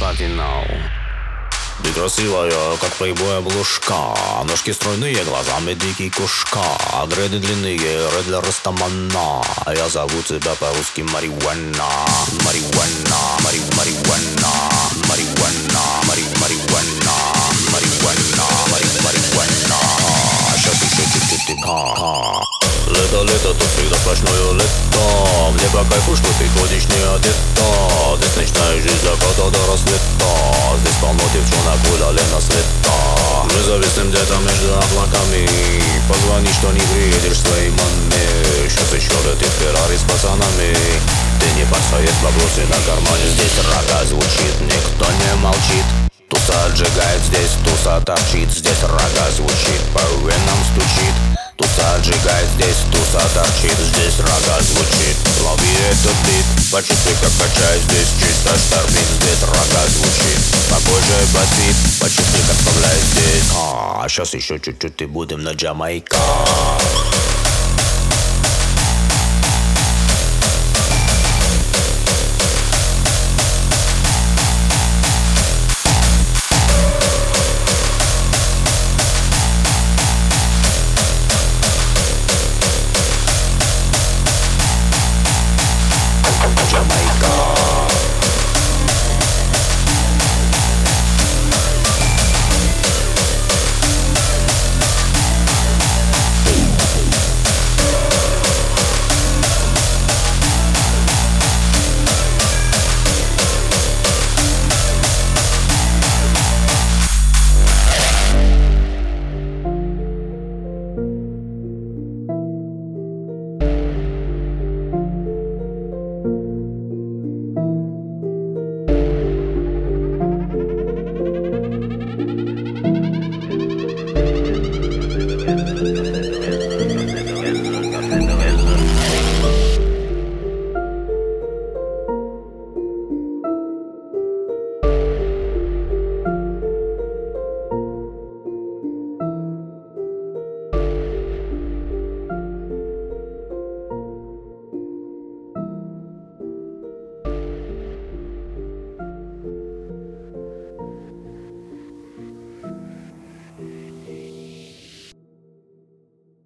патинал ты красивая, как прибой облушка Ножки стройные, глазами дикий кушка. Греды длинные, ред для растамана Я зову тебя по-русски Мариуана Мариуана, Мари, Мариуана Мариуана, Мари, Мариуана Мариуана, Мари, Мариуана Сейчас еще чуть-чуть и ха Лето, лето, тут всегда сплошное лето. Мне по кайфу, что ты ходишь не одета Здесь жизнь заката до рассвета Здесь полно девчонок гуляли на света Мы зависим где-то между облаками Позвони, что не приедешь своей маме Сейчас еще летит Феррари с пацанами Ты не подстоит вопросы на кармане Здесь рога звучит, никто не молчит Туса отжигает здесь, туса торчит Здесь рога звучит, по венам стучит Туса отжигает здесь, туса торчит Здесь рога звучит, этот бит Почувствуй, как качает здесь чисто штормит Здесь рога звучит, похоже басит Почувствуй, как вставляет здесь. А, Сейчас еще чуть-чуть и будем на Джамайка